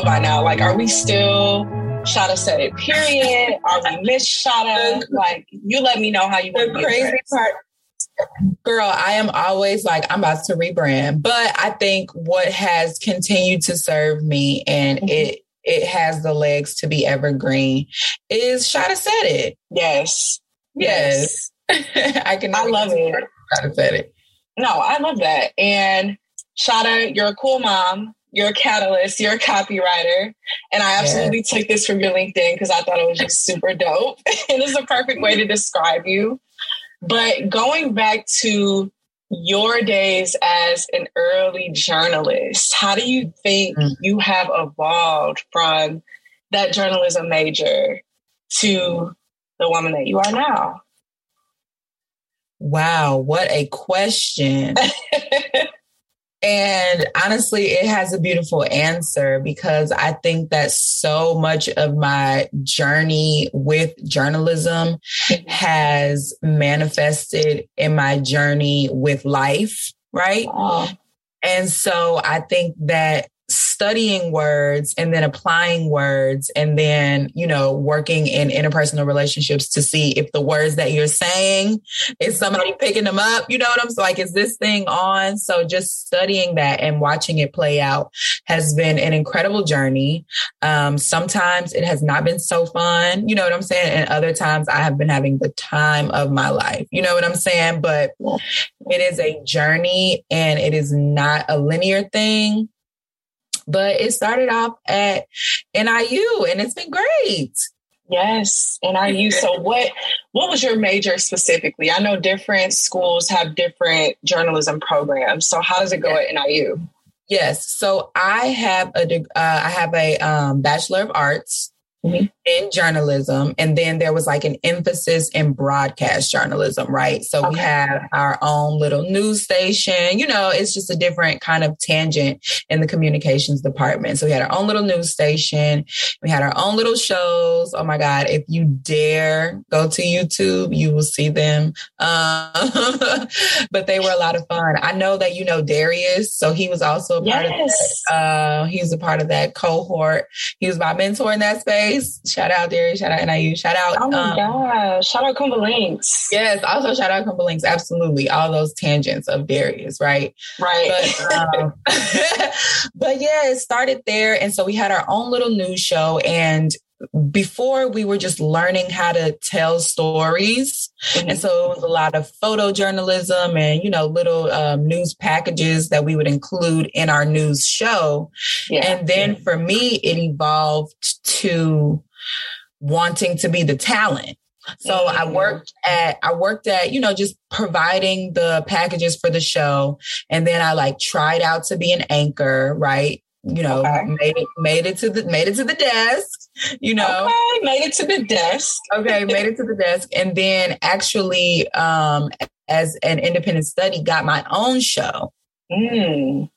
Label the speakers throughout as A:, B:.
A: know by now. Like, are we still Shada said it, period? Are we Miss Shada? Like, you let me know how you
B: The crazy part, girl, I am always like, I'm about to rebrand. But I think what has continued to serve me and mm-hmm. it it has the legs to be evergreen is Shada said it.
A: Yes.
B: Yes. yes. I can
A: I love it.
B: Shada said it.
A: No, I love that. And Shada, you're a cool mom you're a catalyst, you're a copywriter. And I absolutely took this from your LinkedIn because I thought it was just super dope. and it's a perfect way to describe you. But going back to your days as an early journalist, how do you think mm. you have evolved from that journalism major to the woman that you are now?
B: Wow, what a question. And honestly, it has a beautiful answer because I think that so much of my journey with journalism has manifested in my journey with life, right? And so I think that studying words and then applying words and then, you know, working in interpersonal relationships to see if the words that you're saying is somebody picking them up. You know what I'm saying? Like, is this thing on? So just studying that and watching it play out has been an incredible journey. Um, sometimes it has not been so fun. You know what I'm saying? And other times I have been having the time of my life. You know what I'm saying? But it is a journey and it is not a linear thing but it started off at NIU and it's been great.
A: Yes, NIU. So what what was your major specifically? I know different schools have different journalism programs. So how does it go at NIU?
B: Yes. So I have a uh, I have a um, bachelor of arts mm-hmm. In journalism. And then there was like an emphasis in broadcast journalism, right? So okay. we have our own little news station. You know, it's just a different kind of tangent in the communications department. So we had our own little news station. We had our own little shows. Oh my God. If you dare go to YouTube, you will see them. Um, but they were a lot of fun. I know that you know Darius. So he was also a part yes. of that. Uh, he was a part of that cohort. He was my mentor in that space. Shout out Darius. Shout out NIU. Shout out.
A: Oh my um, gosh. Shout out Kumba Links.
B: Yes. Also shout out Kumba Links. Absolutely. All those tangents of Darius, right?
A: Right.
B: But, um, but yeah, it started there. And so we had our own little news show and before we were just learning how to tell stories mm-hmm. and so it was a lot of photojournalism and you know little um, news packages that we would include in our news show yeah. and then for me it evolved to wanting to be the talent so mm-hmm. I worked at I worked at, you know, just providing the packages for the show. And then I like tried out to be an anchor, right? You know, okay. made it made it to the made it to the desk you know
A: okay, made it to the desk
B: okay made it to the desk and then actually um as an independent study got my own show mm.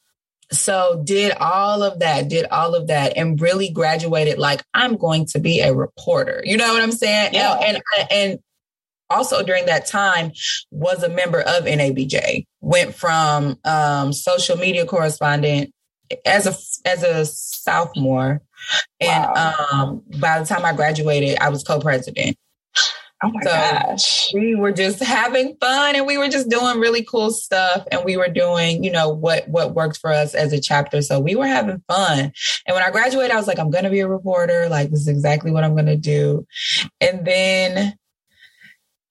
B: So did all of that did all of that and really graduated like i'm going to be a reporter you know what i'm saying yeah. and and, and also during that time was a member of NABJ. Went from um, social media correspondent as a as a sophomore and um, by the time I graduated, I was co-president.
A: Oh my so gosh.
B: We were just having fun and we were just doing really cool stuff and we were doing, you know, what what worked for us as a chapter. So we were having fun. And when I graduated, I was like, I'm gonna be a reporter. Like this is exactly what I'm gonna do. And then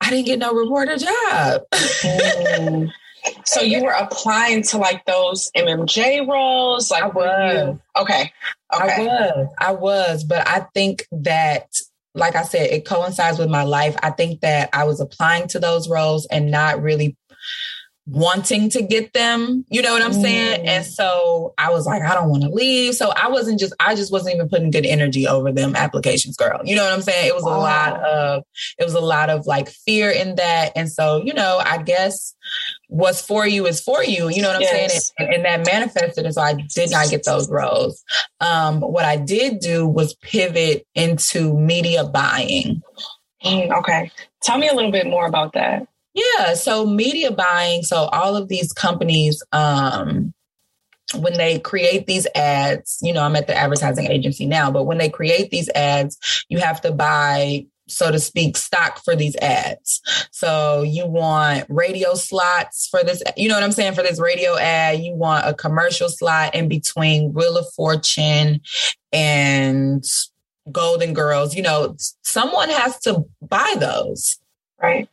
B: I didn't get no reporter job.
A: mm. So you were applying to like those MMJ roles? Like
B: I was.
A: Okay.
B: Okay. I was. I was. But I think that like I said, it coincides with my life. I think that I was applying to those roles and not really wanting to get them. You know what I'm saying? Mm. And so I was like, I don't want to leave. So I wasn't just, I just wasn't even putting good energy over them applications, girl. You know what I'm saying? It was wow. a lot of, it was a lot of like fear in that. And so, you know, I guess what's for you is for you. You know what I'm yes. saying? And, and, that manifested. And so I did not get those roles. Um, what I did do was pivot into media buying.
A: Mm, okay. Tell me a little bit more about that.
B: Yeah. So media buying. So all of these companies, um, when they create these ads, you know, I'm at the advertising agency now, but when they create these ads, you have to buy so to speak, stock for these ads. So you want radio slots for this, you know what I'm saying? For this radio ad, you want a commercial slot in between Wheel of Fortune and Golden Girls. You know, someone has to buy those.
A: Right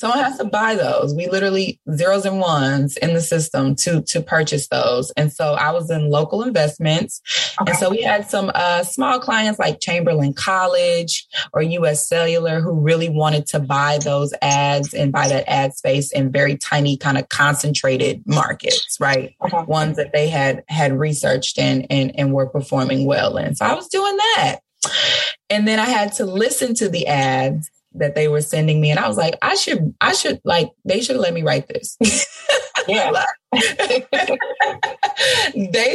B: someone has to buy those. We literally zeros and ones in the system to to purchase those. And so I was in local investments. Okay. And so we had some uh, small clients like Chamberlain College or US Cellular who really wanted to buy those ads and buy that ad space in very tiny kind of concentrated markets, right? Okay. Ones that they had had researched and, and and were performing well in. So I was doing that. And then I had to listen to the ads that they were sending me and I was like, I should I should like they should have let me write this. Yeah. they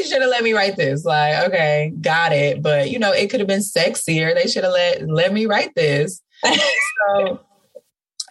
B: should have let me write this. Like, okay, got it. But you know, it could have been sexier. They should have let let me write this. so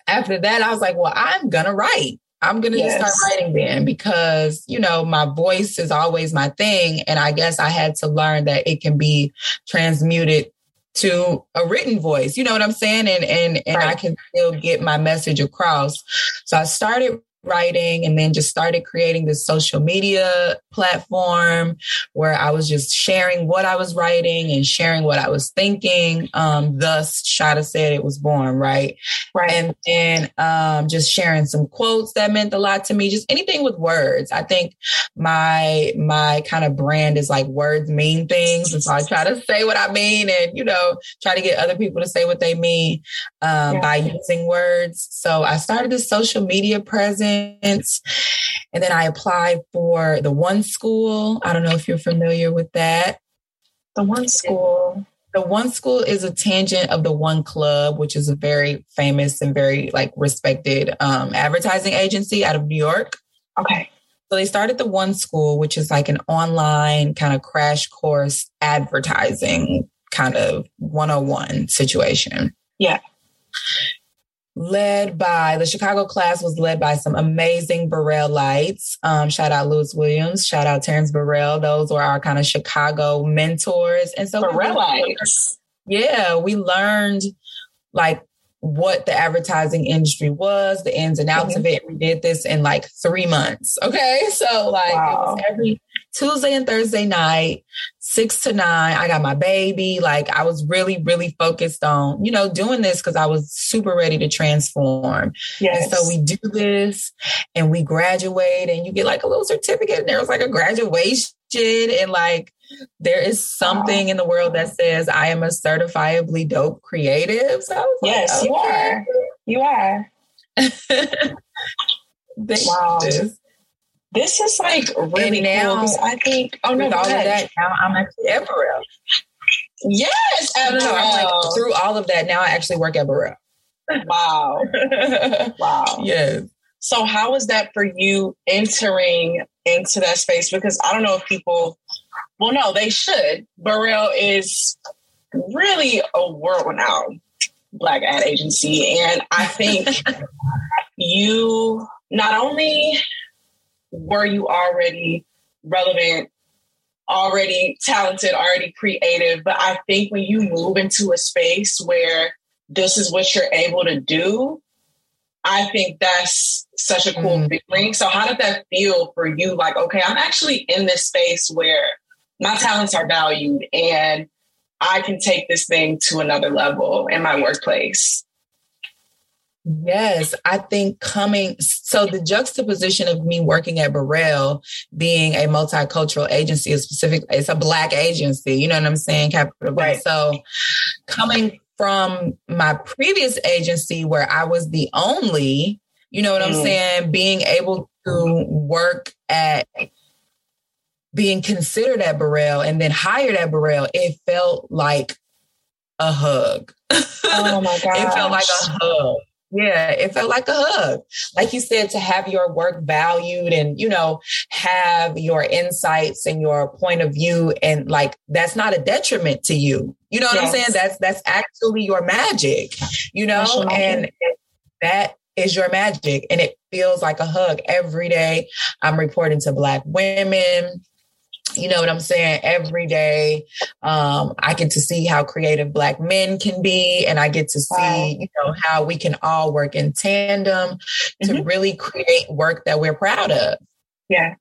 B: after that, I was like, well, I'm gonna write. I'm going to yes. just start writing then because, you know, my voice is always my thing. And I guess I had to learn that it can be transmuted to a written voice. You know what I'm saying? And and and right. I can still get my message across. So I started writing and then just started creating this social media platform where I was just sharing what I was writing and sharing what I was thinking. Um, thus, Shada said it was born, right? Right. And then um, just sharing some quotes that meant a lot to me, just anything with words. I think my my kind of brand is like words mean things. And so I try to say what I mean and, you know, try to get other people to say what they mean um, yeah. by using words. So I started this social media presence and then I applied for the One School. I don't know if you're familiar with that.
A: The One School.
B: The One School is a tangent of the One Club, which is a very famous and very like respected um, advertising agency out of New York.
A: Okay.
B: So they started the One School, which is like an online kind of crash course advertising kind of 101 situation.
A: Yeah
B: led by the Chicago class was led by some amazing Burrell lights. Um, shout out Lewis Williams, shout out Terrence Burrell. Those were our kind of Chicago mentors. And so
A: Burrell lights.
B: Yeah, we learned like what the advertising industry was, the ins and outs mm-hmm. of it. We did this in like three months. Okay. So like wow. every Tuesday and Thursday night, six to nine. I got my baby. Like I was really, really focused on, you know, doing this because I was super ready to transform. Yes. And so we do this and we graduate and you get like a little certificate and there was like a graduation and like there is something wow. in the world that says I am a certifiably dope creative. So
A: yes, like, you are. You are. wow. This is like really and now, cool I think
B: oh no, all of that now I'm actually at Burrell.
A: Yes,
B: I don't know. I'm like through all of that now I actually work at Burrell.
A: Wow, wow.
B: Yes.
A: So how was that for you entering into that space? Because I don't know if people, well, no, they should. Burrell is really a world-renowned black ad agency, and I think you not only were you already relevant, already talented, already creative? But I think when you move into a space where this is what you're able to do, I think that's such a cool mm. feeling. So, how did that feel for you? Like, okay, I'm actually in this space where my talents are valued and I can take this thing to another level in my workplace.
B: Yes, I think coming so the juxtaposition of me working at Burrell being a multicultural agency is specific it's a black agency, you know what I'm saying? Capital right. So coming from my previous agency where I was the only, you know what mm. I'm saying, being able to work at being considered at Burrell and then hired at Burrell, it felt like a hug.
A: Oh my god.
B: it felt like a hug yeah, it felt like a hug. Like you said, to have your work valued and, you know, have your insights and your point of view. And like, that's not a detriment to you. You know what yes. I'm saying? That's, that's actually your magic, you know, and that is your magic. And it feels like a hug every day. I'm reporting to Black women you know what I'm saying? Every day, um, I get to see how creative Black men can be, and I get to see, wow. you know, how we can all work in tandem mm-hmm. to really create work that we're proud of.
A: Yeah.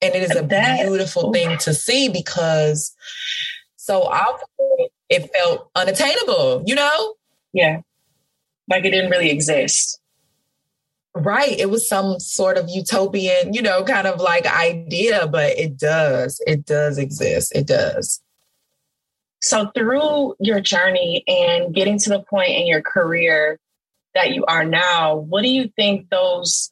B: And it is a that, beautiful thing to see because so often it felt unattainable, you know?
A: Yeah. Like it didn't really exist.
B: Right. It was some sort of utopian, you know, kind of like idea, but it does. It does exist. It does.
A: So, through your journey and getting to the point in your career that you are now, what do you think those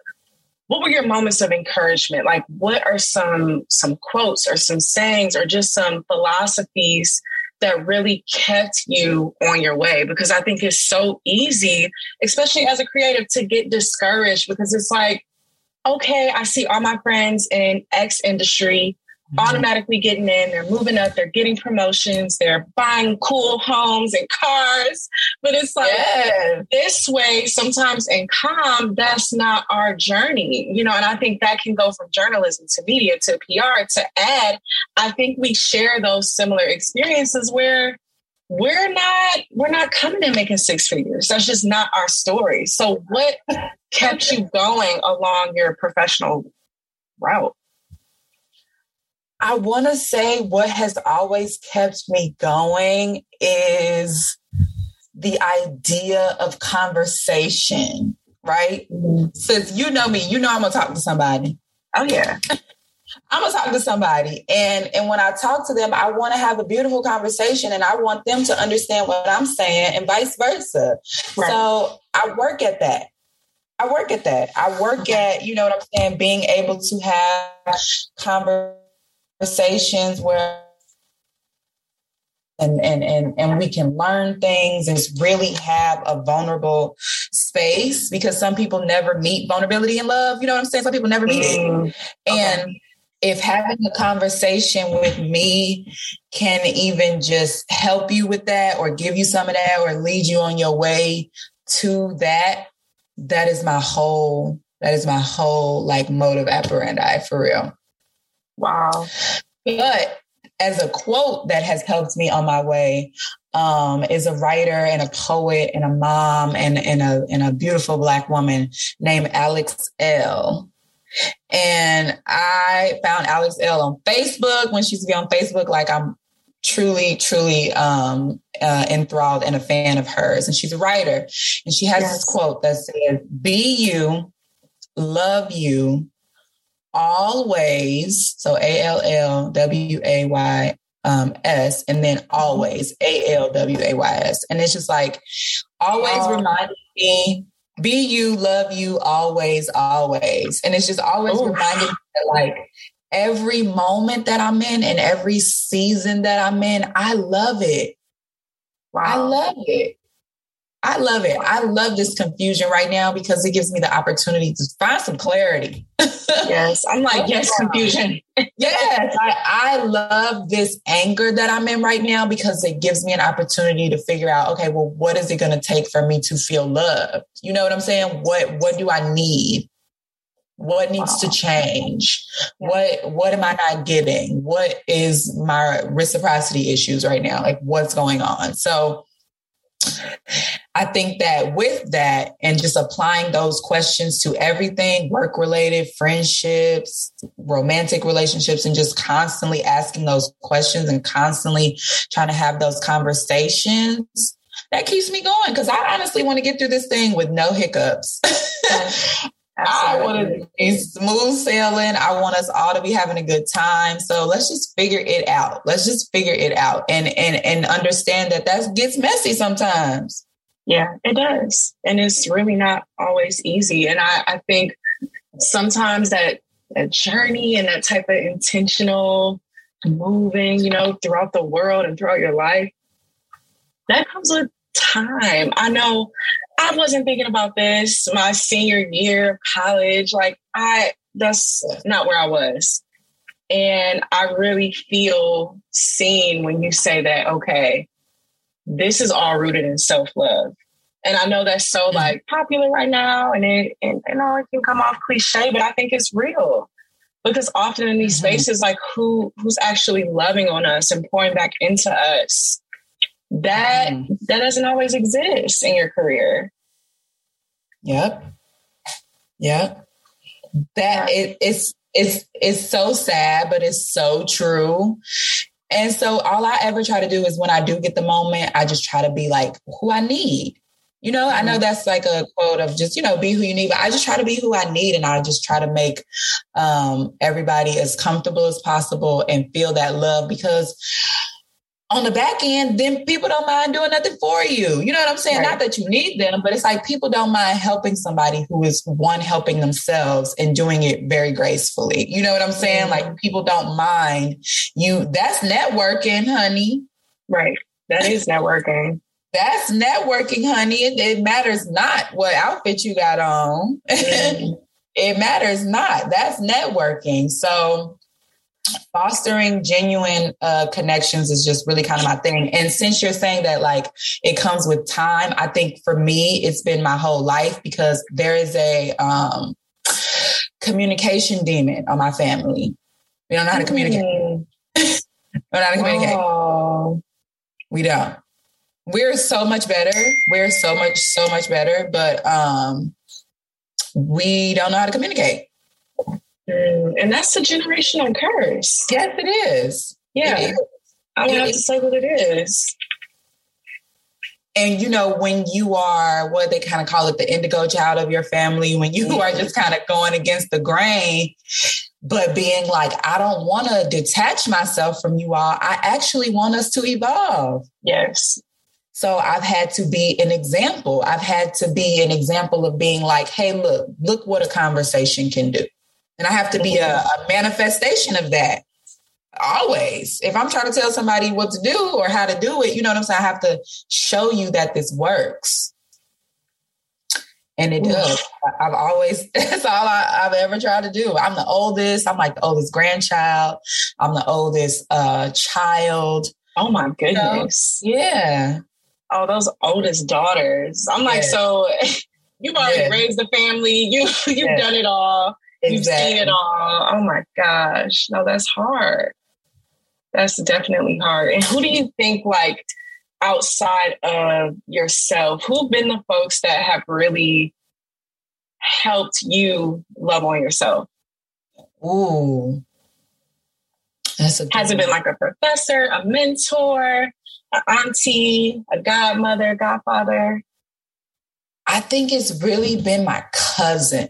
A: what were your moments of encouragement? Like what are some some quotes or some sayings or just some philosophies that really kept you on your way because I think it's so easy, especially as a creative, to get discouraged because it's like, okay, I see all my friends in X industry. Mm-hmm. automatically getting in, they're moving up, they're getting promotions, they're buying cool homes and cars. But it's like yeah. this way, sometimes in calm, that's not our journey, you know, and I think that can go from journalism to media to PR to ad. I think we share those similar experiences where we're not we're not coming and making six figures that's just not our story so what kept you going along your professional route
B: I want to say what has always kept me going is the idea of conversation, right? Mm-hmm. Since you know me, you know I'm gonna talk to somebody.
A: Oh yeah.
B: I'm gonna talk to somebody. And and when I talk to them, I want to have a beautiful conversation and I want them to understand what I'm saying and vice versa. Right. So I work at that. I work at that. I work at, you know what I'm saying, being able to have conversation conversations where and, and and and we can learn things and really have a vulnerable space because some people never meet vulnerability in love. You know what I'm saying? Some people never meet mm, it. And okay. if having a conversation with me can even just help you with that or give you some of that or lead you on your way to that, that is my whole, that is my whole like motive operandi for real.
A: Wow.
B: But as a quote that has helped me on my way um, is a writer and a poet and a mom and, and, a, and a beautiful black woman named Alex Elle. And I found Alex Elle on Facebook when she used to be on Facebook. Like I'm truly, truly um, uh, enthralled and a fan of hers. And she's a writer. And she has yes. this quote that says, Be you, love you, always, so A L L W A Y um, S, and then always A L W A Y S. And it's just like always wow. reminding me be you, love you, always, always. And it's just always Ooh. reminding me that like every moment that I'm in and every season that I'm in, I love it. Wow. I love it. I love it. I love this confusion right now because it gives me the opportunity to find some clarity.
A: yes. I'm like, yes, confusion.
B: yes. I, I love this anger that I'm in right now because it gives me an opportunity to figure out, okay, well, what is it going to take for me to feel loved? You know what I'm saying? What what do I need? What needs wow. to change? Yeah. What what am I not getting? What is my reciprocity issues right now? Like what's going on? So I think that with that and just applying those questions to everything work related, friendships, romantic relationships, and just constantly asking those questions and constantly trying to have those conversations that keeps me going because I honestly want to get through this thing with no hiccups. I want to be smooth sailing. I want us all to be having a good time. So let's just figure it out. Let's just figure it out and and and understand that that gets messy sometimes.
A: Yeah, it does, and it's really not always easy. And I, I think sometimes that that journey and that type of intentional moving, you know, throughout the world and throughout your life, that comes with time. I know I wasn't thinking about this my senior year of college. Like I that's not where I was. And I really feel seen when you say that, okay, this is all rooted in self-love. And I know that's so mm-hmm. like popular right now and it and, and all it can come off cliche, but I think it's real. because often in these mm-hmm. spaces, like who who's actually loving on us and pouring back into us, that mm-hmm. that doesn't always exist in your career.
B: Yep. Yep. That it, it's it's it's so sad, but it's so true. And so all I ever try to do is when I do get the moment, I just try to be like who I need. You know, I know mm-hmm. that's like a quote of just, you know, be who you need, but I just try to be who I need and I just try to make um, everybody as comfortable as possible and feel that love because on the back end, then people don't mind doing nothing for you. You know what I'm saying? Right. Not that you need them, but it's like people don't mind helping somebody who is one helping themselves and doing it very gracefully. You know what I'm saying? Mm-hmm. Like people don't mind you. That's networking, honey.
A: Right. That is networking.
B: That's networking, honey. It, it, matters not what outfit you got on. Mm-hmm. it matters not. That's networking. So fostering genuine uh, connections is just really kind of my thing. And since you're saying that like it comes with time, I think for me it's been my whole life because there is a um, communication demon on my family. We don't know how to communicate. Mm. we don't know how to communicate. Oh. We don't we're so much better. We're so much, so much better, but um, we don't know how to communicate.
A: Mm, and that's a generational curse.
B: Yes, it is.
A: Yeah. It is. I would have to say what it is.
B: And you know, when you are what they kind of call it, the indigo child of your family, when you mm-hmm. are just kind of going against the grain, but being like, I don't want to detach myself from you all. I actually want us to evolve.
A: Yes.
B: So I've had to be an example. I've had to be an example of being like, hey, look, look what a conversation can do. And I have to be a, a manifestation of that always. If I'm trying to tell somebody what to do or how to do it, you know what I'm saying? I have to show you that this works. And it does. I've always, that's all I, have ever tried to do. I'm the oldest. I'm like the oldest grandchild. I'm the oldest uh, child.
A: Oh my goodness.
B: Yeah
A: oh, those oldest daughters. I'm like, yeah. so you've already yeah. raised a family. You you've yeah. done it all. Exactly. You've seen it all. Oh my gosh. No, that's hard. That's definitely hard. And who do you think like outside of yourself, who've been the folks that have really helped you love on yourself?
B: Ooh.
A: That's a Has it been like a professor, a mentor, an auntie, a godmother, godfather?
B: I think it's really been my cousin.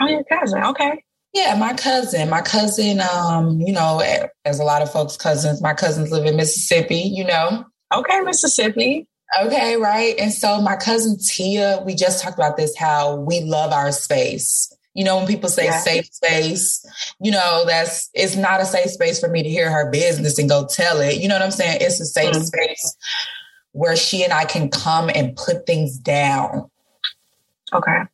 A: Oh, your cousin. Okay.
B: Yeah, my cousin. My cousin, um, you know, as a lot of folks' cousins, my cousins live in Mississippi, you know.
A: Okay, Mississippi.
B: Okay, right. And so my cousin Tia, we just talked about this, how we love our space. You know, when people say yeah. safe space, you know, that's it's not a safe space for me to hear her business and go tell it. You know what I'm saying? It's a safe mm-hmm. space where she and I can come and put things down.
A: Okay.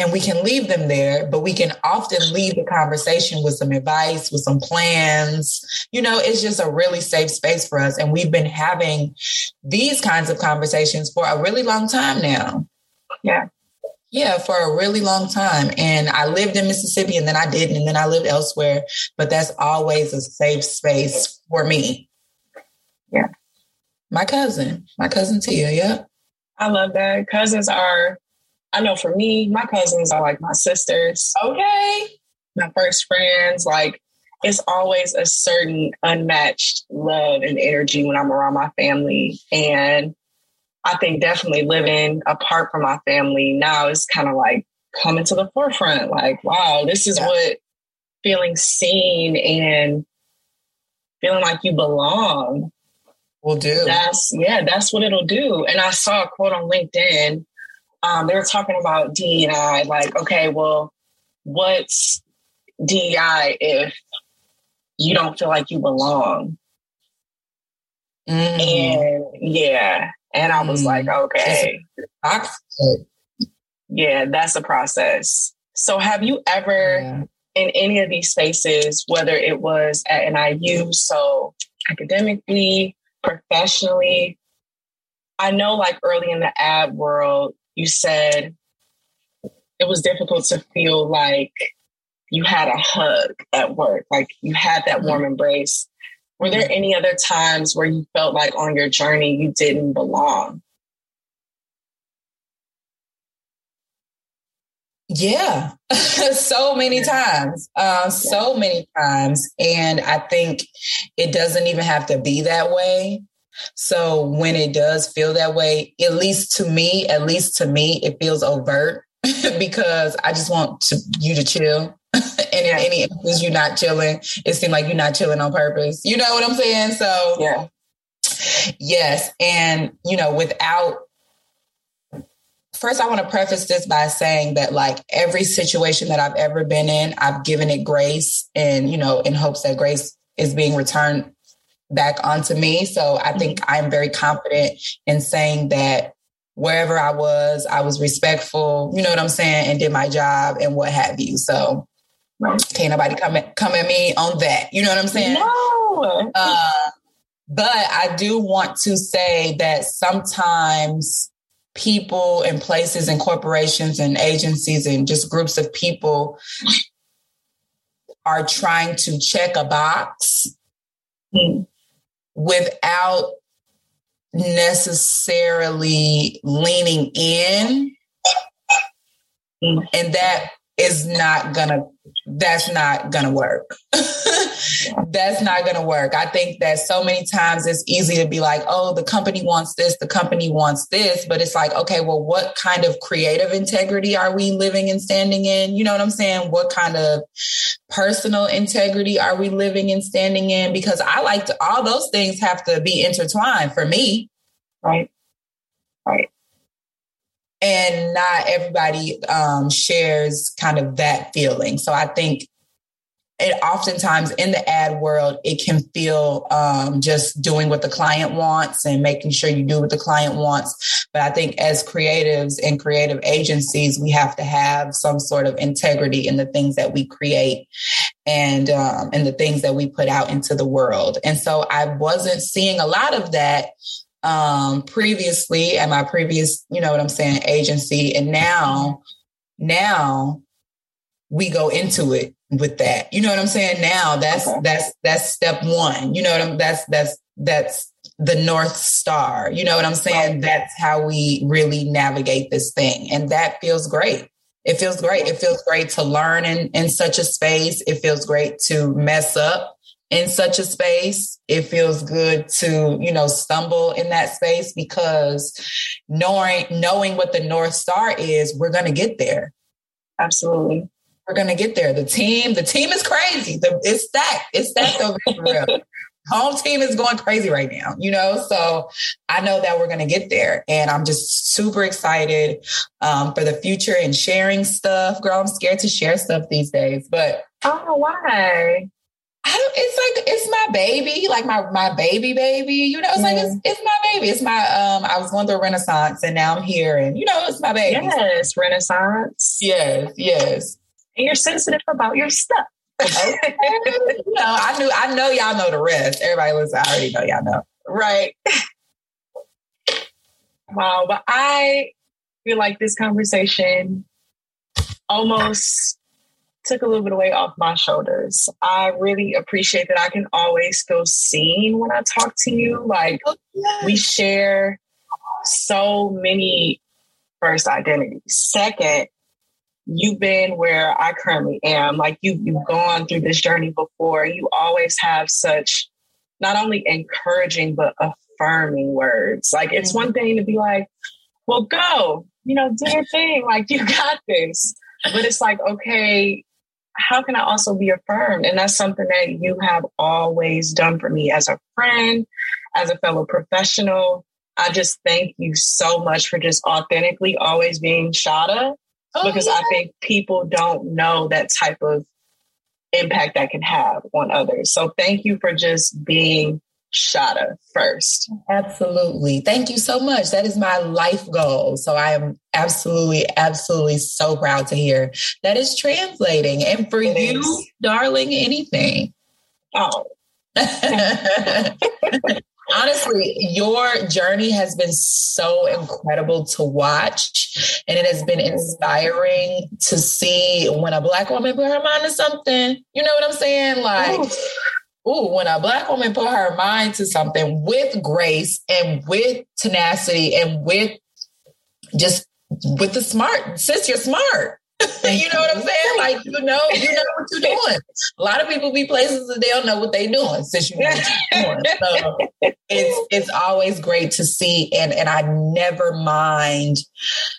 B: And we can leave them there, but we can often leave the conversation with some advice, with some plans. You know, it's just a really safe space for us. And we've been having these kinds of conversations for a really long time now.
A: Yeah.
B: Yeah, for a really long time. And I lived in Mississippi and then I didn't, and then I lived elsewhere. But that's always a safe space for me.
A: Yeah.
B: My cousin, my cousin Tia, yeah.
A: I love that. Cousins are, I know for me, my cousins are like my sisters.
B: Okay.
A: My first friends. Like, it's always a certain unmatched love and energy when I'm around my family. And I think definitely living apart from my family now is kind of like coming to the forefront. Like, wow, this is yeah. what feeling seen and feeling like you belong
B: will do.
A: That's yeah, that's what it'll do. And I saw a quote on LinkedIn. Um, they were talking about DEI, like, okay, well, what's DEI if you don't feel like you belong? Mm. And yeah, and I was mm. like, okay. Yeah, that's a process. So have you ever yeah. in any of these spaces, whether it was at NIU, so academically, professionally, I know like early in the ad world, you said it was difficult to feel like you had a hug at work, like you had that warm mm-hmm. embrace. Were there any other times where you felt like on your journey you didn't belong?
B: Yeah, so many times, uh, so many times. And I think it doesn't even have to be that way. So when it does feel that way, at least to me, at least to me, it feels overt because I just want to, you to chill. and yeah. in any instance you're not chilling, it seemed like you're not chilling on purpose. You know what I'm saying? So
A: yeah.
B: Yes. And you know, without first I want to preface this by saying that like every situation that I've ever been in, I've given it grace and, you know, in hopes that grace is being returned back onto me. So I think mm-hmm. I'm very confident in saying that wherever I was, I was respectful, you know what I'm saying, and did my job and what have you. So right. can't nobody come at, come at me on that. You know what I'm saying?
A: No. Uh,
B: but I do want to say that sometimes people and places and corporations and agencies and just groups of people are trying to check a box mm. without necessarily leaning in. Mm. And that is not gonna that's not gonna work. that's not gonna work. I think that so many times it's easy to be like, oh, the company wants this, the company wants this, but it's like, okay, well, what kind of creative integrity are we living and standing in? You know what I'm saying? What kind of personal integrity are we living and standing in? Because I like to all those things have to be intertwined for me.
A: Right. Right
B: and not everybody um, shares kind of that feeling. So I think it oftentimes in the ad world, it can feel um, just doing what the client wants and making sure you do what the client wants. But I think as creatives and creative agencies, we have to have some sort of integrity in the things that we create and um, and the things that we put out into the world. And so I wasn't seeing a lot of that um, previously at my previous, you know what I'm saying, agency. And now, now we go into it with that. You know what I'm saying? Now that's okay. that's that's step one. You know what I'm that's that's that's the North Star. You know what I'm saying? Right. That's how we really navigate this thing. And that feels great. It feels great. It feels great to learn in, in such a space. It feels great to mess up in such a space it feels good to you know stumble in that space because knowing knowing what the north star is we're going to get there.
A: Absolutely.
B: We're going to get there. The team the team is crazy. The, it's stacked. It's stacked over real. Home team is going crazy right now you know? So i know that we're going to get there and i'm just super excited um, for the future and sharing stuff. Girl i'm scared to share stuff these days but
A: oh why
B: I don't, it's like it's my baby, like my my baby baby. You know, it's mm like it's, it's my baby. It's my um. I was going through Renaissance, and now I'm here, and you know, it's my baby.
A: Yes, Renaissance.
B: Yes, yes.
A: And you're sensitive about your stuff.
B: okay. you know, I knew. I know y'all know the rest. Everybody listen. I already know y'all know.
A: Right. wow, but I feel like this conversation almost took a little bit of weight off my shoulders. I really appreciate that I can always feel seen when I talk to you. Like oh, yes. we share so many first identities. Second, you've been where I currently am. Like you you've gone through this journey before. You always have such not only encouraging but affirming words. Like it's mm-hmm. one thing to be like, well, go, you know, do your thing. Like you got this. But it's like, okay, how can I also be affirmed? And that's something that you have always done for me as a friend, as a fellow professional. I just thank you so much for just authentically always being Shada oh, because yeah. I think people don't know that type of impact that can have on others. So thank you for just being Shada first.
B: Absolutely. Thank you so much. That is my life goal. So I am absolutely, absolutely so proud to hear that is translating. And for it you, is. darling, anything.
A: Oh.
B: honestly, your journey has been so incredible to watch. And it has been inspiring to see when a Black woman put her mind to something. You know what I'm saying? Like, ooh, ooh when a Black woman put her mind to something with grace and with tenacity and with just with the smart, sis, you're smart. you know what I'm saying? Like you know, you know what you're doing. A lot of people be places that they don't know what they're doing since you know what you're doing. So it's it's always great to see, and and I never mind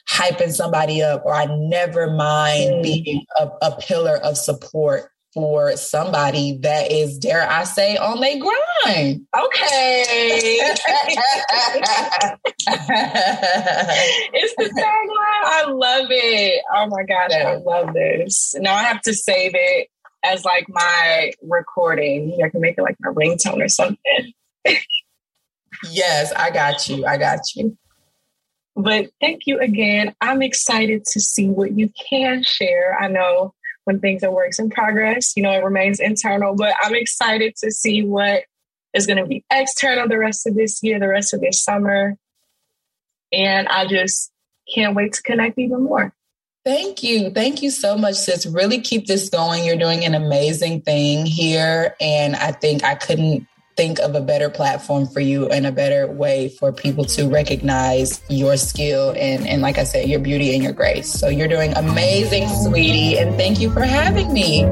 B: hyping somebody up, or I never mind mm. being a, a pillar of support for somebody that is, dare I say, on their grind.
A: Okay. it's the tagline. I love it. Oh my gosh, yeah. I love this. Now I have to save it as like my recording. I can make it like my ringtone or something.
B: yes, I got you. I got you.
A: But thank you again. I'm excited to see what you can share. I know when things are works in progress. You know, it remains internal, but I'm excited to see what is going to be external the rest of this year, the rest of this summer. And I just can't wait to connect even more.
B: Thank you. Thank you so much, sis. Really keep this going. You're doing an amazing thing here. And I think I couldn't think of a better platform for you and a better way for people to recognize your skill and, and like I said, your beauty and your grace. So you're doing amazing, sweetie. And thank you for having me.